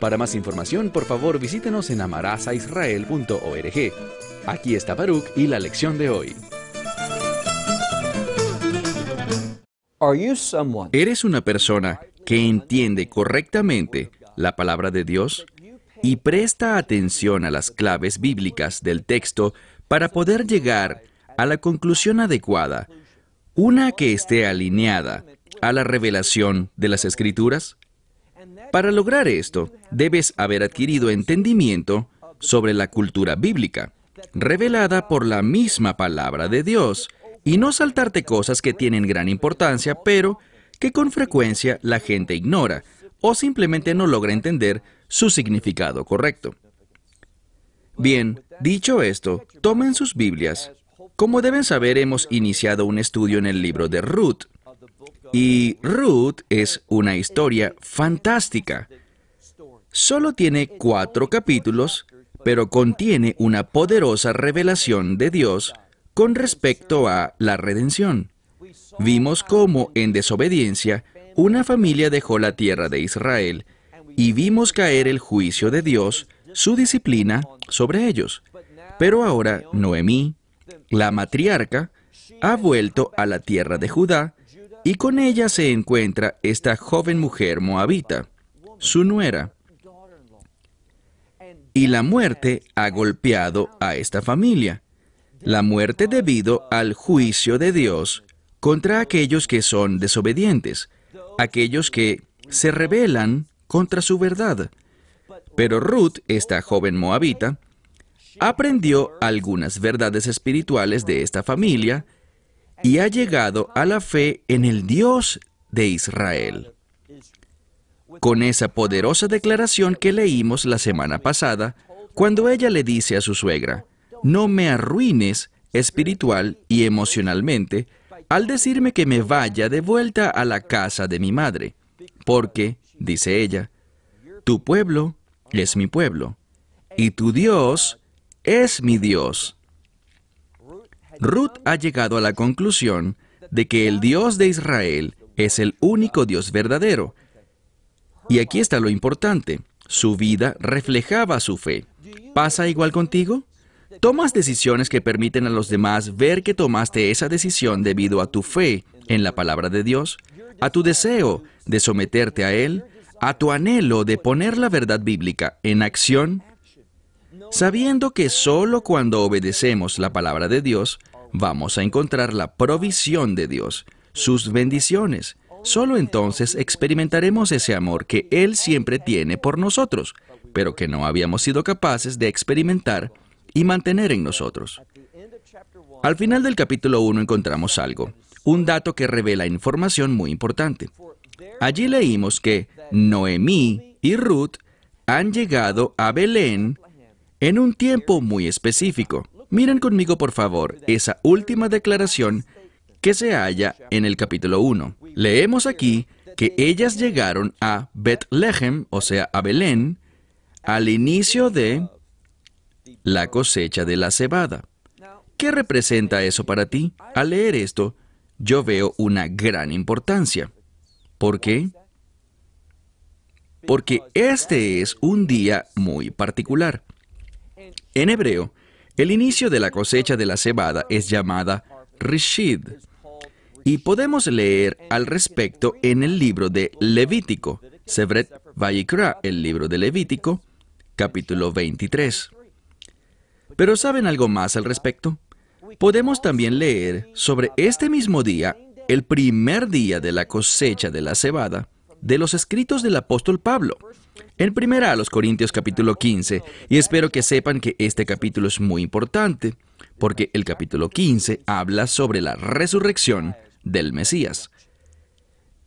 Para más información, por favor visítenos en amarazaisrael.org. Aquí está Baruch y la lección de hoy. ¿Eres una persona que entiende correctamente la palabra de Dios y presta atención a las claves bíblicas del texto para poder llegar a la conclusión adecuada, una que esté alineada a la revelación de las Escrituras? Para lograr esto, debes haber adquirido entendimiento sobre la cultura bíblica, revelada por la misma palabra de Dios, y no saltarte cosas que tienen gran importancia, pero que con frecuencia la gente ignora o simplemente no logra entender su significado correcto. Bien, dicho esto, tomen sus Biblias. Como deben saber, hemos iniciado un estudio en el libro de Ruth, y Ruth es una historia fantástica. Solo tiene cuatro capítulos, pero contiene una poderosa revelación de Dios con respecto a la redención. Vimos cómo, en desobediencia, una familia dejó la tierra de Israel y vimos caer el juicio de Dios, su disciplina, sobre ellos. Pero ahora Noemí, la matriarca, ha vuelto a la tierra de Judá y con ella se encuentra esta joven mujer moabita, su nuera. Y la muerte ha golpeado a esta familia. La muerte debido al juicio de Dios contra aquellos que son desobedientes, aquellos que se rebelan contra su verdad. Pero Ruth, esta joven moabita, aprendió algunas verdades espirituales de esta familia y ha llegado a la fe en el Dios de Israel. Con esa poderosa declaración que leímos la semana pasada, cuando ella le dice a su suegra, no me arruines espiritual y emocionalmente al decirme que me vaya de vuelta a la casa de mi madre, porque, dice ella, tu pueblo es mi pueblo, y tu Dios es mi Dios. Ruth ha llegado a la conclusión de que el Dios de Israel es el único Dios verdadero. Y aquí está lo importante. Su vida reflejaba su fe. ¿Pasa igual contigo? ¿Tomas decisiones que permiten a los demás ver que tomaste esa decisión debido a tu fe en la palabra de Dios? ¿A tu deseo de someterte a Él? ¿A tu anhelo de poner la verdad bíblica en acción? Sabiendo que solo cuando obedecemos la palabra de Dios vamos a encontrar la provisión de Dios, sus bendiciones. Solo entonces experimentaremos ese amor que Él siempre tiene por nosotros, pero que no habíamos sido capaces de experimentar y mantener en nosotros. Al final del capítulo 1 encontramos algo, un dato que revela información muy importante. Allí leímos que Noemí y Ruth han llegado a Belén en un tiempo muy específico. Miren conmigo, por favor, esa última declaración que se halla en el capítulo 1. Leemos aquí que ellas llegaron a Bethlehem, o sea, a Belén, al inicio de la cosecha de la cebada. ¿Qué representa eso para ti? Al leer esto, yo veo una gran importancia. ¿Por qué? Porque este es un día muy particular. En hebreo, el inicio de la cosecha de la cebada es llamada Rishid, y podemos leer al respecto en el libro de Levítico, Sevret Vayikra, el libro de Levítico, capítulo 23. Pero ¿saben algo más al respecto? Podemos también leer sobre este mismo día, el primer día de la cosecha de la cebada, de los escritos del apóstol Pablo. En primera a los Corintios capítulo 15, y espero que sepan que este capítulo es muy importante, porque el capítulo 15 habla sobre la resurrección del Mesías.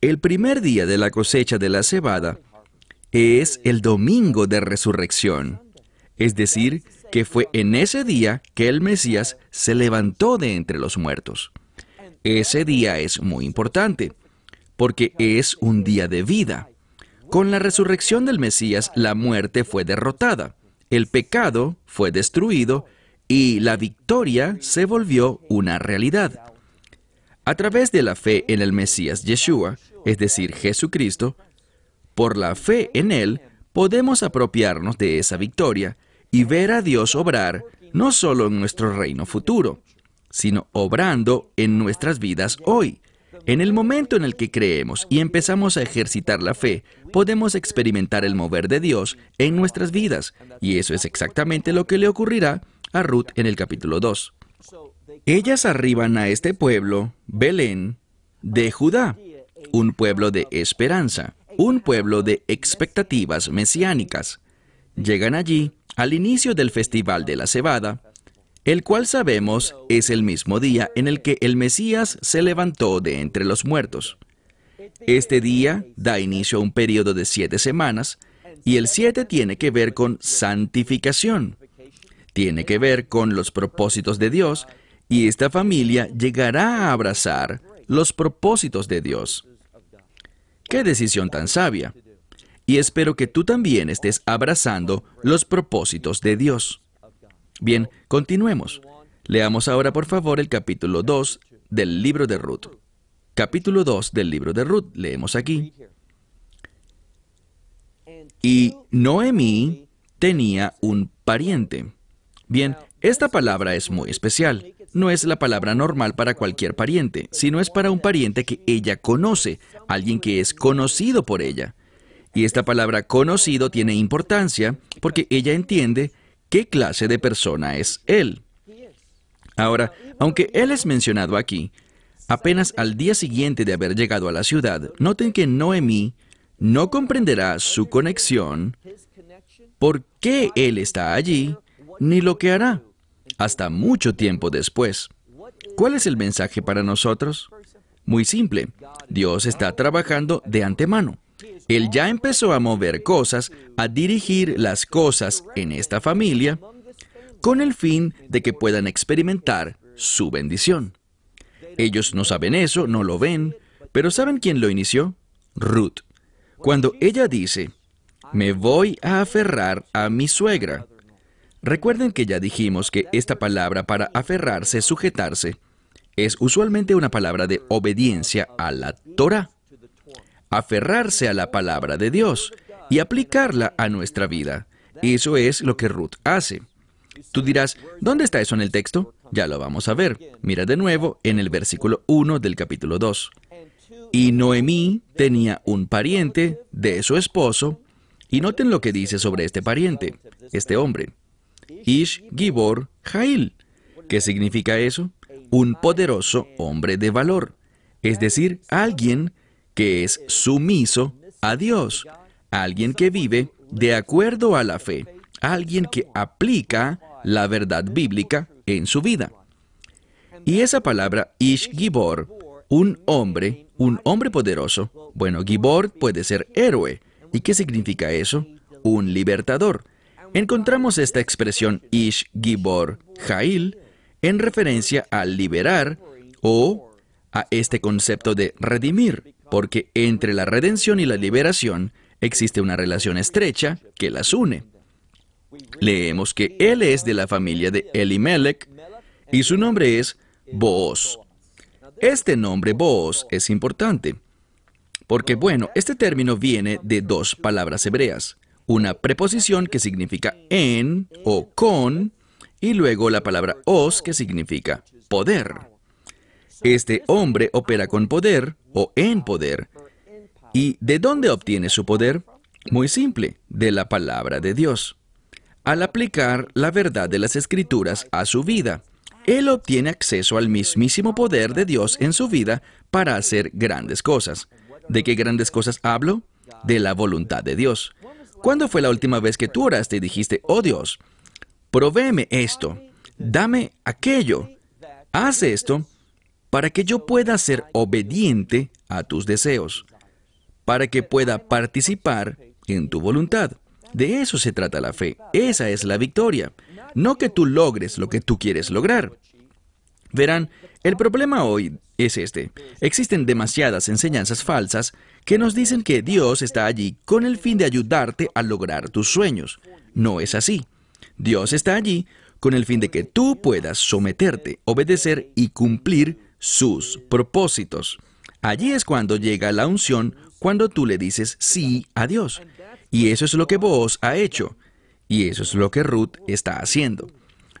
El primer día de la cosecha de la cebada es el domingo de resurrección. Es decir, que fue en ese día que el Mesías se levantó de entre los muertos. Ese día es muy importante, porque es un día de vida. Con la resurrección del Mesías, la muerte fue derrotada, el pecado fue destruido y la victoria se volvió una realidad. A través de la fe en el Mesías Yeshua, es decir, Jesucristo, por la fe en Él, podemos apropiarnos de esa victoria y ver a Dios obrar no solo en nuestro reino futuro, sino obrando en nuestras vidas hoy. En el momento en el que creemos y empezamos a ejercitar la fe, podemos experimentar el mover de Dios en nuestras vidas, y eso es exactamente lo que le ocurrirá a Ruth en el capítulo 2. Ellas arriban a este pueblo, Belén, de Judá, un pueblo de esperanza, un pueblo de expectativas mesiánicas. Llegan allí al inicio del Festival de la Cebada, el cual sabemos es el mismo día en el que el Mesías se levantó de entre los muertos. Este día da inicio a un periodo de siete semanas, y el siete tiene que ver con santificación, tiene que ver con los propósitos de Dios, y esta familia llegará a abrazar los propósitos de Dios. ¡Qué decisión tan sabia! Y espero que tú también estés abrazando los propósitos de Dios. Bien, continuemos. Leamos ahora por favor el capítulo 2 del libro de Ruth. Capítulo 2 del libro de Ruth. Leemos aquí. Y Noemí tenía un pariente. Bien, esta palabra es muy especial. No es la palabra normal para cualquier pariente, sino es para un pariente que ella conoce, alguien que es conocido por ella. Y esta palabra conocido tiene importancia porque ella entiende qué clase de persona es él. Ahora, aunque él es mencionado aquí, apenas al día siguiente de haber llegado a la ciudad, noten que Noemí no comprenderá su conexión, por qué él está allí, ni lo que hará, hasta mucho tiempo después. ¿Cuál es el mensaje para nosotros? Muy simple, Dios está trabajando de antemano. Él ya empezó a mover cosas, a dirigir las cosas en esta familia, con el fin de que puedan experimentar su bendición. Ellos no saben eso, no lo ven, pero ¿saben quién lo inició? Ruth. Cuando ella dice, me voy a aferrar a mi suegra. Recuerden que ya dijimos que esta palabra para aferrarse, sujetarse, es usualmente una palabra de obediencia a la Torah aferrarse a la palabra de Dios y aplicarla a nuestra vida. Eso es lo que Ruth hace. Tú dirás, ¿dónde está eso en el texto? Ya lo vamos a ver. Mira de nuevo en el versículo 1 del capítulo 2. Y Noemí tenía un pariente de su esposo, y noten lo que dice sobre este pariente, este hombre. Ish Gibor Jail. ¿Qué significa eso? Un poderoso hombre de valor, es decir, alguien que es sumiso a Dios, alguien que vive de acuerdo a la fe, alguien que aplica la verdad bíblica en su vida. Y esa palabra Ish Gibor, un hombre, un hombre poderoso, bueno, Gibor puede ser héroe. ¿Y qué significa eso? Un libertador. Encontramos esta expresión Ish Gibor Jail en referencia al liberar o a este concepto de redimir porque entre la redención y la liberación existe una relación estrecha que las une. Leemos que él es de la familia de Elimelech y su nombre es Booz. Este nombre Booz es importante porque, bueno, este término viene de dos palabras hebreas, una preposición que significa en o con y luego la palabra os que significa poder. Este hombre opera con poder o en poder. ¿Y de dónde obtiene su poder? Muy simple, de la palabra de Dios. Al aplicar la verdad de las escrituras a su vida, él obtiene acceso al mismísimo poder de Dios en su vida para hacer grandes cosas. ¿De qué grandes cosas hablo? De la voluntad de Dios. ¿Cuándo fue la última vez que tú oraste y dijiste, oh Dios, provéeme esto, dame aquello, haz esto, para que yo pueda ser obediente a tus deseos, para que pueda participar en tu voluntad. De eso se trata la fe. Esa es la victoria. No que tú logres lo que tú quieres lograr. Verán, el problema hoy es este. Existen demasiadas enseñanzas falsas que nos dicen que Dios está allí con el fin de ayudarte a lograr tus sueños. No es así. Dios está allí con el fin de que tú puedas someterte, obedecer y cumplir sus propósitos. Allí es cuando llega la unción, cuando tú le dices sí a Dios. Y eso es lo que vos ha hecho. Y eso es lo que Ruth está haciendo.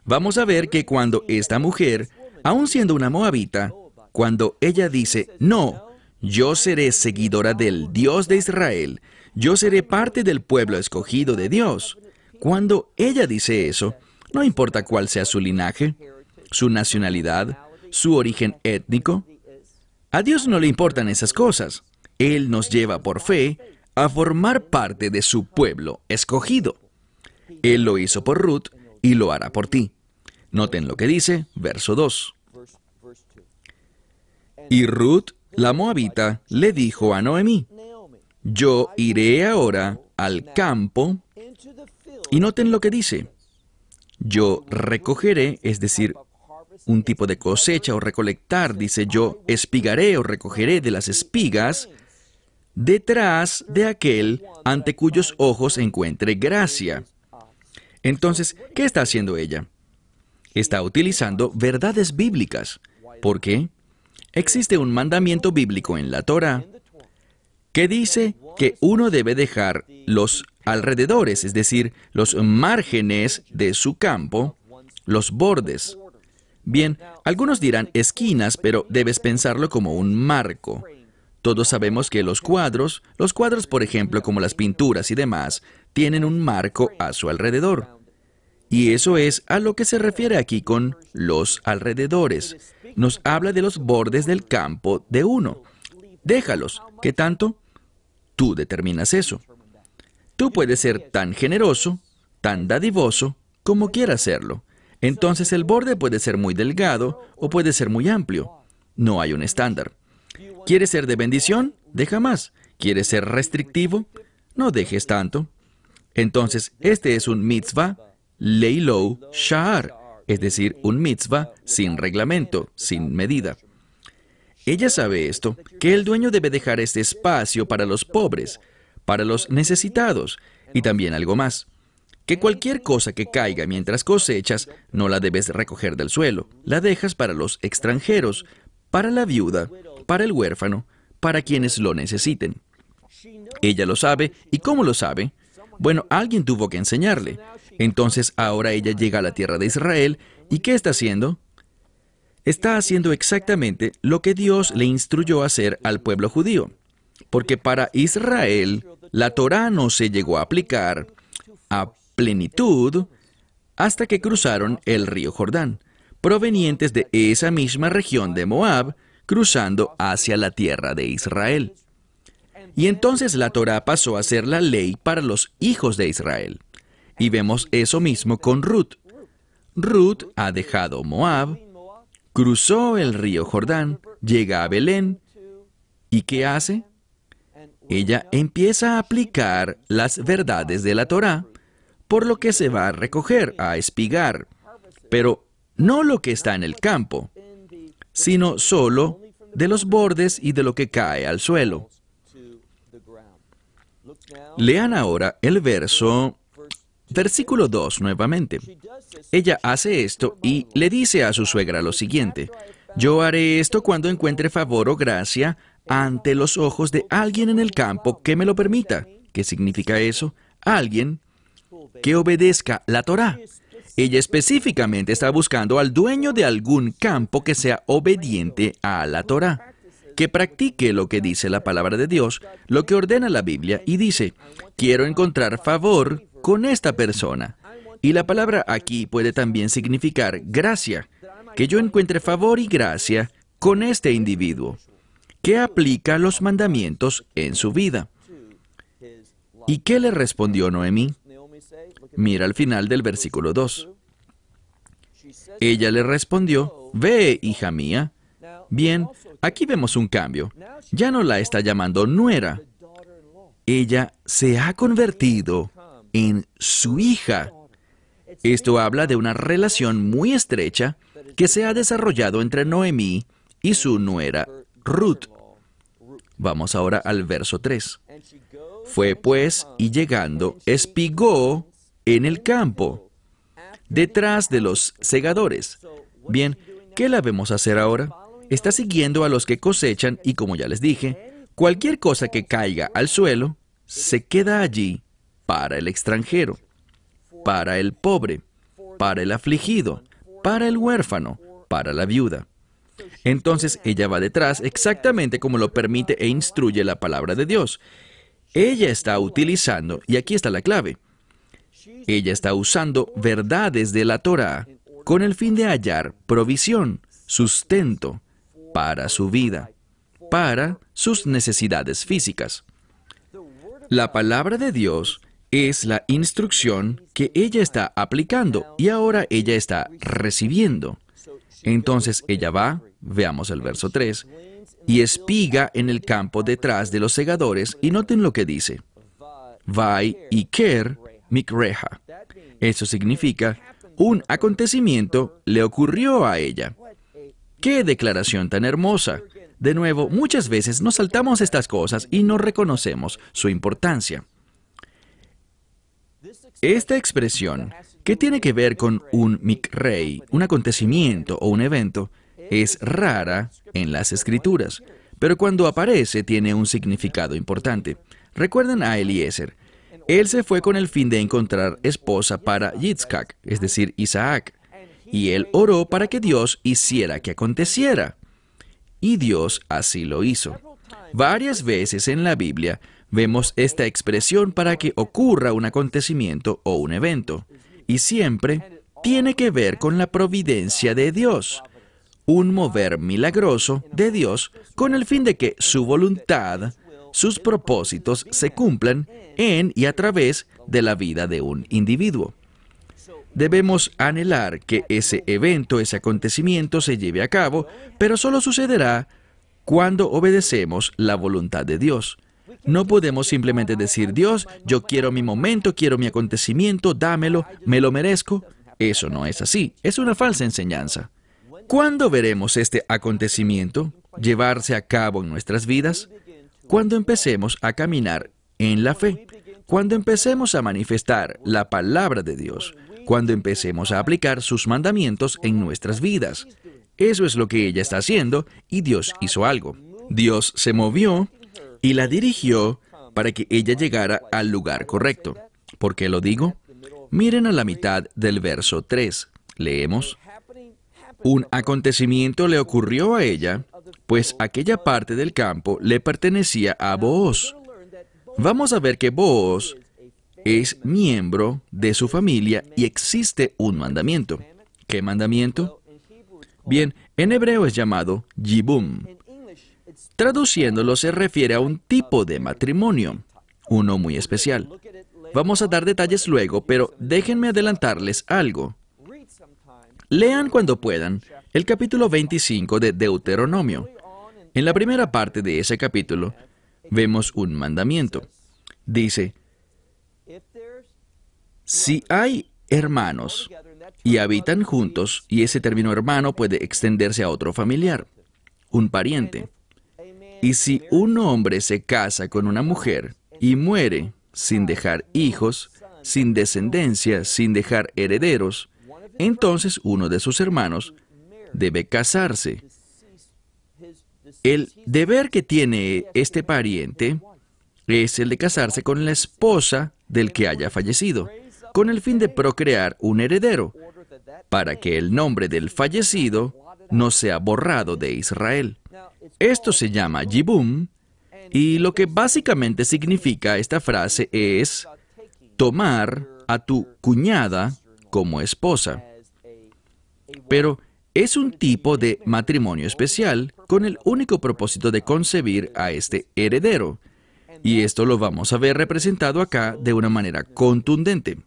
Vamos a ver que cuando esta mujer, aun siendo una moabita, cuando ella dice, no, yo seré seguidora del Dios de Israel, yo seré parte del pueblo escogido de Dios. Cuando ella dice eso, no importa cuál sea su linaje, su nacionalidad, su origen étnico, a Dios no le importan esas cosas. Él nos lleva por fe a formar parte de su pueblo escogido. Él lo hizo por Ruth y lo hará por ti. Noten lo que dice, verso 2. Y Ruth, la moabita, le dijo a Noemí, yo iré ahora al campo, y noten lo que dice, yo recogeré, es decir, un tipo de cosecha o recolectar, dice yo, espigaré o recogeré de las espigas, detrás de aquel ante cuyos ojos encuentre gracia. Entonces, ¿qué está haciendo ella? Está utilizando verdades bíblicas. ¿Por qué? Existe un mandamiento bíblico en la Torah que dice que uno debe dejar los alrededores, es decir, los márgenes de su campo, los bordes. Bien, algunos dirán esquinas, pero debes pensarlo como un marco. Todos sabemos que los cuadros, los cuadros por ejemplo como las pinturas y demás, tienen un marco a su alrededor. Y eso es a lo que se refiere aquí con los alrededores. Nos habla de los bordes del campo de uno. Déjalos. ¿Qué tanto? Tú determinas eso. Tú puedes ser tan generoso, tan dadivoso, como quieras serlo. Entonces el borde puede ser muy delgado o puede ser muy amplio. No hay un estándar. ¿Quieres ser de bendición? Deja más. ¿Quieres ser restrictivo? No dejes tanto. Entonces, este es un mitzvah leilou sha'ar, es decir, un mitzvah sin reglamento, sin medida. Ella sabe esto, que el dueño debe dejar este espacio para los pobres, para los necesitados y también algo más. Que cualquier cosa que caiga mientras cosechas no la debes recoger del suelo, la dejas para los extranjeros, para la viuda, para el huérfano, para quienes lo necesiten. Ella lo sabe, ¿y cómo lo sabe? Bueno, alguien tuvo que enseñarle. Entonces ahora ella llega a la tierra de Israel, ¿y qué está haciendo? Está haciendo exactamente lo que Dios le instruyó hacer al pueblo judío. Porque para Israel la Torá no se llegó a aplicar a plenitud hasta que cruzaron el río Jordán, provenientes de esa misma región de Moab, cruzando hacia la tierra de Israel. Y entonces la Torah pasó a ser la ley para los hijos de Israel. Y vemos eso mismo con Ruth. Ruth ha dejado Moab, cruzó el río Jordán, llega a Belén, ¿y qué hace? Ella empieza a aplicar las verdades de la Torah, por lo que se va a recoger, a espigar, pero no lo que está en el campo, sino solo de los bordes y de lo que cae al suelo. Lean ahora el verso, versículo 2 nuevamente. Ella hace esto y le dice a su suegra lo siguiente, yo haré esto cuando encuentre favor o gracia ante los ojos de alguien en el campo que me lo permita. ¿Qué significa eso? Alguien que obedezca la Torah. Ella específicamente está buscando al dueño de algún campo que sea obediente a la Torah, que practique lo que dice la palabra de Dios, lo que ordena la Biblia, y dice, quiero encontrar favor con esta persona. Y la palabra aquí puede también significar gracia, que yo encuentre favor y gracia con este individuo, que aplica los mandamientos en su vida. ¿Y qué le respondió Noemí? Mira al final del versículo 2. Ella le respondió, Ve, hija mía. Bien, aquí vemos un cambio. Ya no la está llamando nuera. ella se ha convertido en su hija. Esto habla de una relación muy estrecha que se ha desarrollado entre Noemí y su nuera Ruth. Vamos ahora al verso 3. Fue pues y llegando, espigó en el campo, detrás de los segadores. Bien, ¿qué la vemos hacer ahora? Está siguiendo a los que cosechan y como ya les dije, cualquier cosa que caiga al suelo se queda allí para el extranjero, para el pobre, para el afligido, para el huérfano, para la viuda. Entonces ella va detrás exactamente como lo permite e instruye la palabra de Dios. Ella está utilizando, y aquí está la clave, ella está usando verdades de la Torah con el fin de hallar provisión, sustento para su vida, para sus necesidades físicas. La palabra de Dios es la instrucción que ella está aplicando y ahora ella está recibiendo. Entonces ella va, veamos el verso 3, y espiga en el campo detrás de los segadores y noten lo que dice. Vai y ker mikreja. Eso significa, un acontecimiento le ocurrió a ella. ¡Qué declaración tan hermosa! De nuevo, muchas veces nos saltamos estas cosas y no reconocemos su importancia. Esta expresión, que tiene que ver con un mikrei, un acontecimiento o un evento, es rara en las escrituras, pero cuando aparece tiene un significado importante. Recuerden a Eliezer. Él se fue con el fin de encontrar esposa para Yitzhak, es decir, Isaac, y él oró para que Dios hiciera que aconteciera. Y Dios así lo hizo. Varias veces en la Biblia vemos esta expresión para que ocurra un acontecimiento o un evento, y siempre tiene que ver con la providencia de Dios, un mover milagroso de Dios con el fin de que su voluntad, sus propósitos se cumplan en y a través de la vida de un individuo. Debemos anhelar que ese evento, ese acontecimiento se lleve a cabo, pero solo sucederá cuando obedecemos la voluntad de Dios. No podemos simplemente decir, Dios, yo quiero mi momento, quiero mi acontecimiento, dámelo, me lo merezco. Eso no es así, es una falsa enseñanza. ¿Cuándo veremos este acontecimiento llevarse a cabo en nuestras vidas? Cuando empecemos a caminar en la fe, cuando empecemos a manifestar la palabra de Dios, cuando empecemos a aplicar sus mandamientos en nuestras vidas. Eso es lo que ella está haciendo y Dios hizo algo. Dios se movió y la dirigió para que ella llegara al lugar correcto. ¿Por qué lo digo? Miren a la mitad del verso 3. Leemos. Un acontecimiento le ocurrió a ella, pues aquella parte del campo le pertenecía a Booz. Vamos a ver que Booz es miembro de su familia y existe un mandamiento. ¿Qué mandamiento? Bien, en hebreo es llamado yibum. Traduciéndolo se refiere a un tipo de matrimonio, uno muy especial. Vamos a dar detalles luego, pero déjenme adelantarles algo. Lean cuando puedan el capítulo 25 de Deuteronomio. En la primera parte de ese capítulo vemos un mandamiento. Dice, si hay hermanos y habitan juntos, y ese término hermano puede extenderse a otro familiar, un pariente, y si un hombre se casa con una mujer y muere sin dejar hijos, sin descendencia, sin dejar herederos, entonces uno de sus hermanos debe casarse. El deber que tiene este pariente es el de casarse con la esposa del que haya fallecido con el fin de procrear un heredero, para que el nombre del fallecido no sea borrado de Israel. Esto se llama Yibum, y lo que básicamente significa esta frase es tomar a tu cuñada como esposa. Pero es un tipo de matrimonio especial con el único propósito de concebir a este heredero. Y esto lo vamos a ver representado acá de una manera contundente.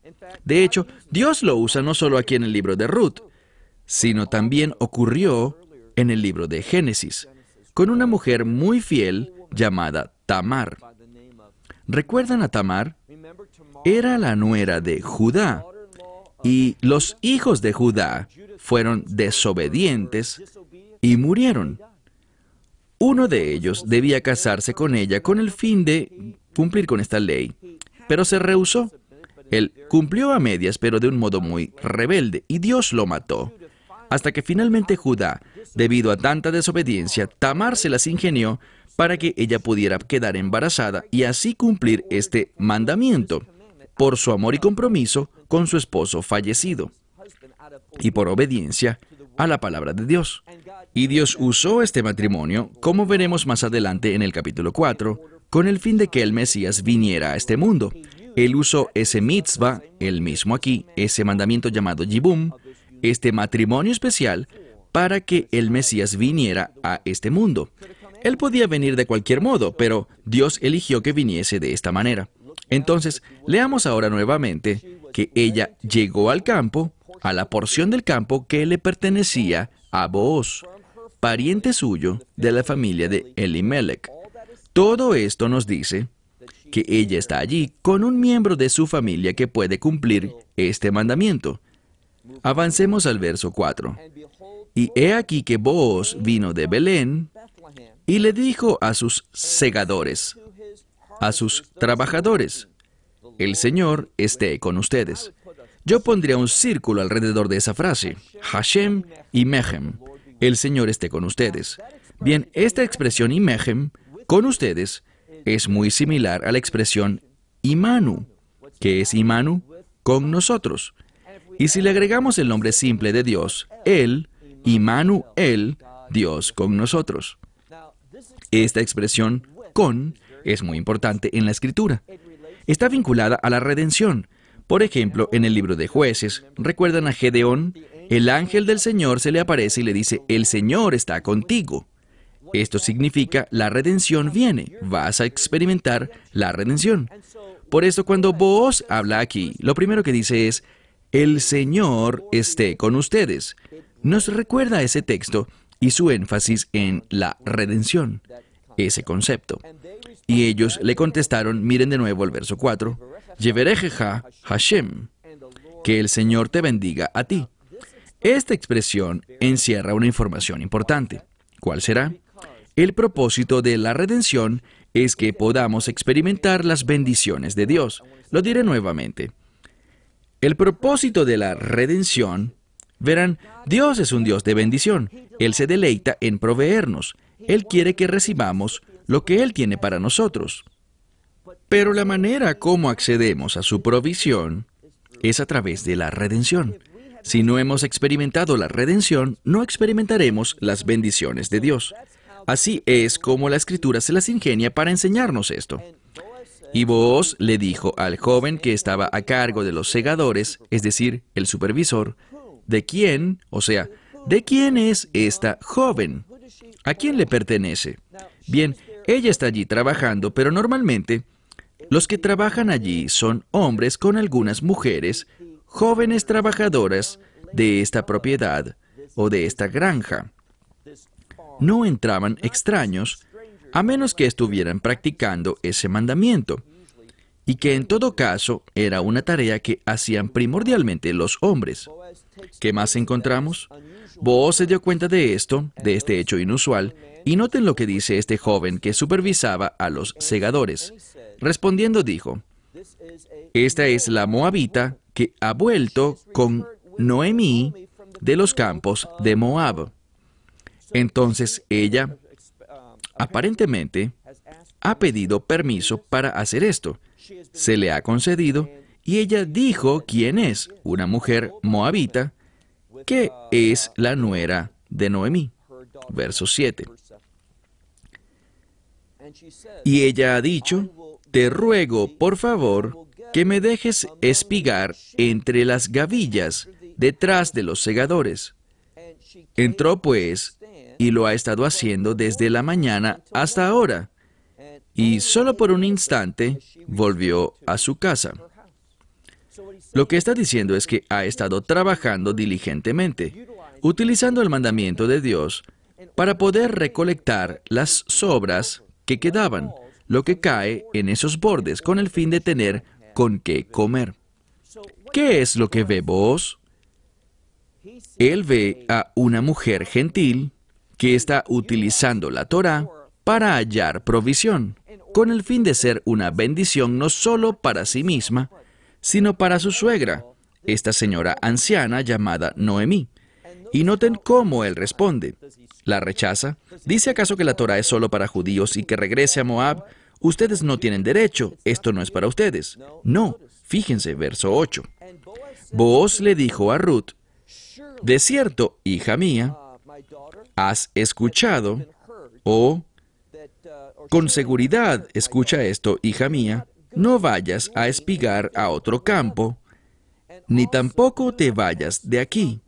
De hecho, Dios lo usa no solo aquí en el libro de Ruth, sino también ocurrió en el libro de Génesis, con una mujer muy fiel llamada Tamar. ¿Recuerdan a Tamar? Era la nuera de Judá. Y los hijos de Judá fueron desobedientes y murieron. Uno de ellos debía casarse con ella con el fin de cumplir con esta ley, pero se rehusó. Él cumplió a medias, pero de un modo muy rebelde, y Dios lo mató. Hasta que finalmente Judá, debido a tanta desobediencia, Tamar se las ingenió para que ella pudiera quedar embarazada y así cumplir este mandamiento, por su amor y compromiso con su esposo fallecido, y por obediencia a la palabra de Dios. Y Dios usó este matrimonio, como veremos más adelante en el capítulo 4, con el fin de que el Mesías viniera a este mundo. Él usó ese mitzvah, el mismo aquí, ese mandamiento llamado Yibum, este matrimonio especial, para que el Mesías viniera a este mundo. Él podía venir de cualquier modo, pero Dios eligió que viniese de esta manera. Entonces, leamos ahora nuevamente que ella llegó al campo, a la porción del campo que le pertenecía a Booz pariente suyo de la familia de Elimelech. Todo esto nos dice que ella está allí con un miembro de su familia que puede cumplir este mandamiento. Avancemos al verso 4. Y he aquí que Booz vino de Belén y le dijo a sus segadores, a sus trabajadores, el Señor esté con ustedes. Yo pondría un círculo alrededor de esa frase, Hashem y Mehem, el Señor esté con ustedes. Bien, esta expresión imejem, con ustedes, es muy similar a la expresión imanu, que es imanu, con nosotros. Y si le agregamos el nombre simple de Dios, Él, imanu, Él, Dios con nosotros. Esta expresión con es muy importante en la escritura. Está vinculada a la redención. Por ejemplo, en el libro de jueces, ¿recuerdan a Gedeón el ángel del Señor se le aparece y le dice, el Señor está contigo. Esto significa, la redención viene, vas a experimentar la redención. Por eso cuando vos habla aquí, lo primero que dice es, el Señor esté con ustedes. Nos recuerda ese texto y su énfasis en la redención, ese concepto. Y ellos le contestaron, miren de nuevo el verso 4, Yeverejeja Hashem, que el Señor te bendiga a ti. Esta expresión encierra una información importante. ¿Cuál será? El propósito de la redención es que podamos experimentar las bendiciones de Dios. Lo diré nuevamente. El propósito de la redención, verán, Dios es un Dios de bendición. Él se deleita en proveernos. Él quiere que recibamos lo que Él tiene para nosotros. Pero la manera como accedemos a su provisión es a través de la redención. Si no hemos experimentado la redención, no experimentaremos las bendiciones de Dios. Así es como la escritura se las ingenia para enseñarnos esto. Y vos le dijo al joven que estaba a cargo de los segadores, es decir, el supervisor, ¿de quién, o sea, de quién es esta joven? ¿A quién le pertenece? Bien, ella está allí trabajando, pero normalmente los que trabajan allí son hombres con algunas mujeres jóvenes trabajadoras de esta propiedad o de esta granja. No entraban extraños a menos que estuvieran practicando ese mandamiento, y que en todo caso era una tarea que hacían primordialmente los hombres. ¿Qué más encontramos? Boaz se dio cuenta de esto, de este hecho inusual, y noten lo que dice este joven que supervisaba a los segadores. Respondiendo dijo, Esta es la moabita que ha vuelto con Noemí de los campos de Moab. Entonces ella, aparentemente, ha pedido permiso para hacer esto. Se le ha concedido y ella dijo quién es, una mujer moabita, que es la nuera de Noemí. Verso 7. Y ella ha dicho, te ruego, por favor, que me dejes espigar entre las gavillas detrás de los segadores. Entró pues y lo ha estado haciendo desde la mañana hasta ahora, y solo por un instante volvió a su casa. Lo que está diciendo es que ha estado trabajando diligentemente, utilizando el mandamiento de Dios para poder recolectar las sobras que quedaban, lo que cae en esos bordes con el fin de tener con qué comer. ¿Qué es lo que ve vos? Él ve a una mujer gentil que está utilizando la Torah para hallar provisión, con el fin de ser una bendición no solo para sí misma, sino para su suegra, esta señora anciana llamada Noemí. Y noten cómo él responde. La rechaza. ¿Dice acaso que la Torah es solo para judíos y que regrese a Moab? Ustedes no tienen derecho, esto no es para ustedes. No, fíjense, verso 8. Boaz le dijo a Ruth, de cierto, hija mía, has escuchado, o con seguridad, escucha esto, hija mía, no vayas a espigar a otro campo, ni tampoco te vayas de aquí.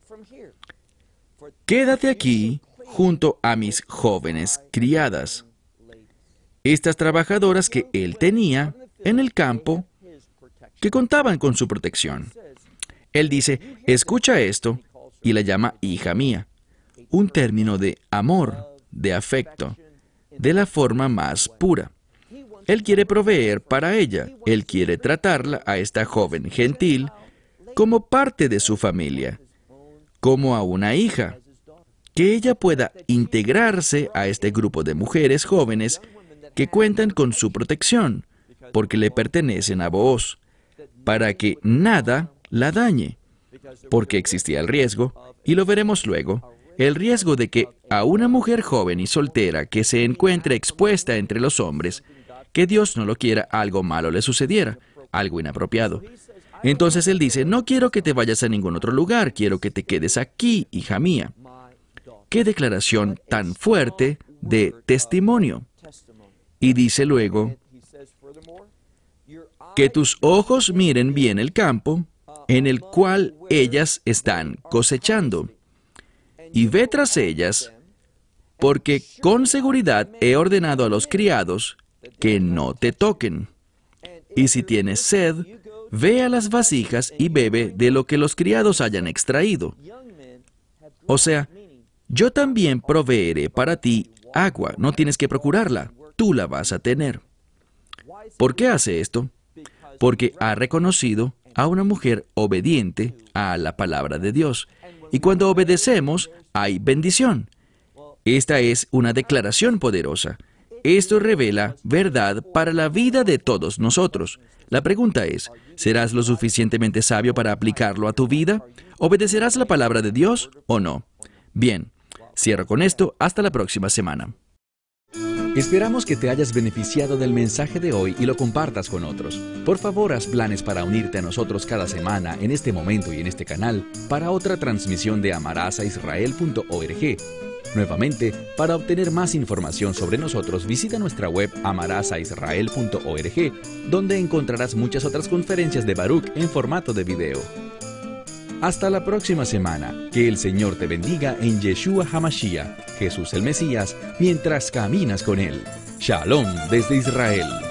Quédate aquí junto a mis jóvenes criadas. Estas trabajadoras que él tenía en el campo, que contaban con su protección. Él dice, escucha esto, y la llama hija mía, un término de amor, de afecto, de la forma más pura. Él quiere proveer para ella, él quiere tratarla a esta joven gentil como parte de su familia, como a una hija, que ella pueda integrarse a este grupo de mujeres jóvenes que cuentan con su protección, porque le pertenecen a vos, para que nada la dañe porque existía el riesgo, y lo veremos luego, el riesgo de que a una mujer joven y soltera que se encuentre expuesta entre los hombres, que Dios no lo quiera, algo malo le sucediera, algo inapropiado. Entonces él dice, no quiero que te vayas a ningún otro lugar, quiero que te quedes aquí, hija mía. Qué declaración tan fuerte de testimonio. Y dice luego, que tus ojos miren bien el campo, en el cual ellas están cosechando. Y ve tras ellas, porque con seguridad he ordenado a los criados que no te toquen. Y si tienes sed, ve a las vasijas y bebe de lo que los criados hayan extraído. O sea, yo también proveeré para ti agua, no tienes que procurarla, tú la vas a tener. ¿Por qué hace esto? Porque ha reconocido a una mujer obediente a la palabra de Dios. Y cuando obedecemos, hay bendición. Esta es una declaración poderosa. Esto revela verdad para la vida de todos nosotros. La pregunta es, ¿serás lo suficientemente sabio para aplicarlo a tu vida? ¿Obedecerás la palabra de Dios o no? Bien, cierro con esto. Hasta la próxima semana. Esperamos que te hayas beneficiado del mensaje de hoy y lo compartas con otros. Por favor, haz planes para unirte a nosotros cada semana en este momento y en este canal para otra transmisión de amarazaisrael.org. Nuevamente, para obtener más información sobre nosotros, visita nuestra web amarazaisrael.org, donde encontrarás muchas otras conferencias de Baruch en formato de video. Hasta la próxima semana. Que el Señor te bendiga en Yeshua Hamashiach, Jesús el Mesías, mientras caminas con Él. Shalom desde Israel.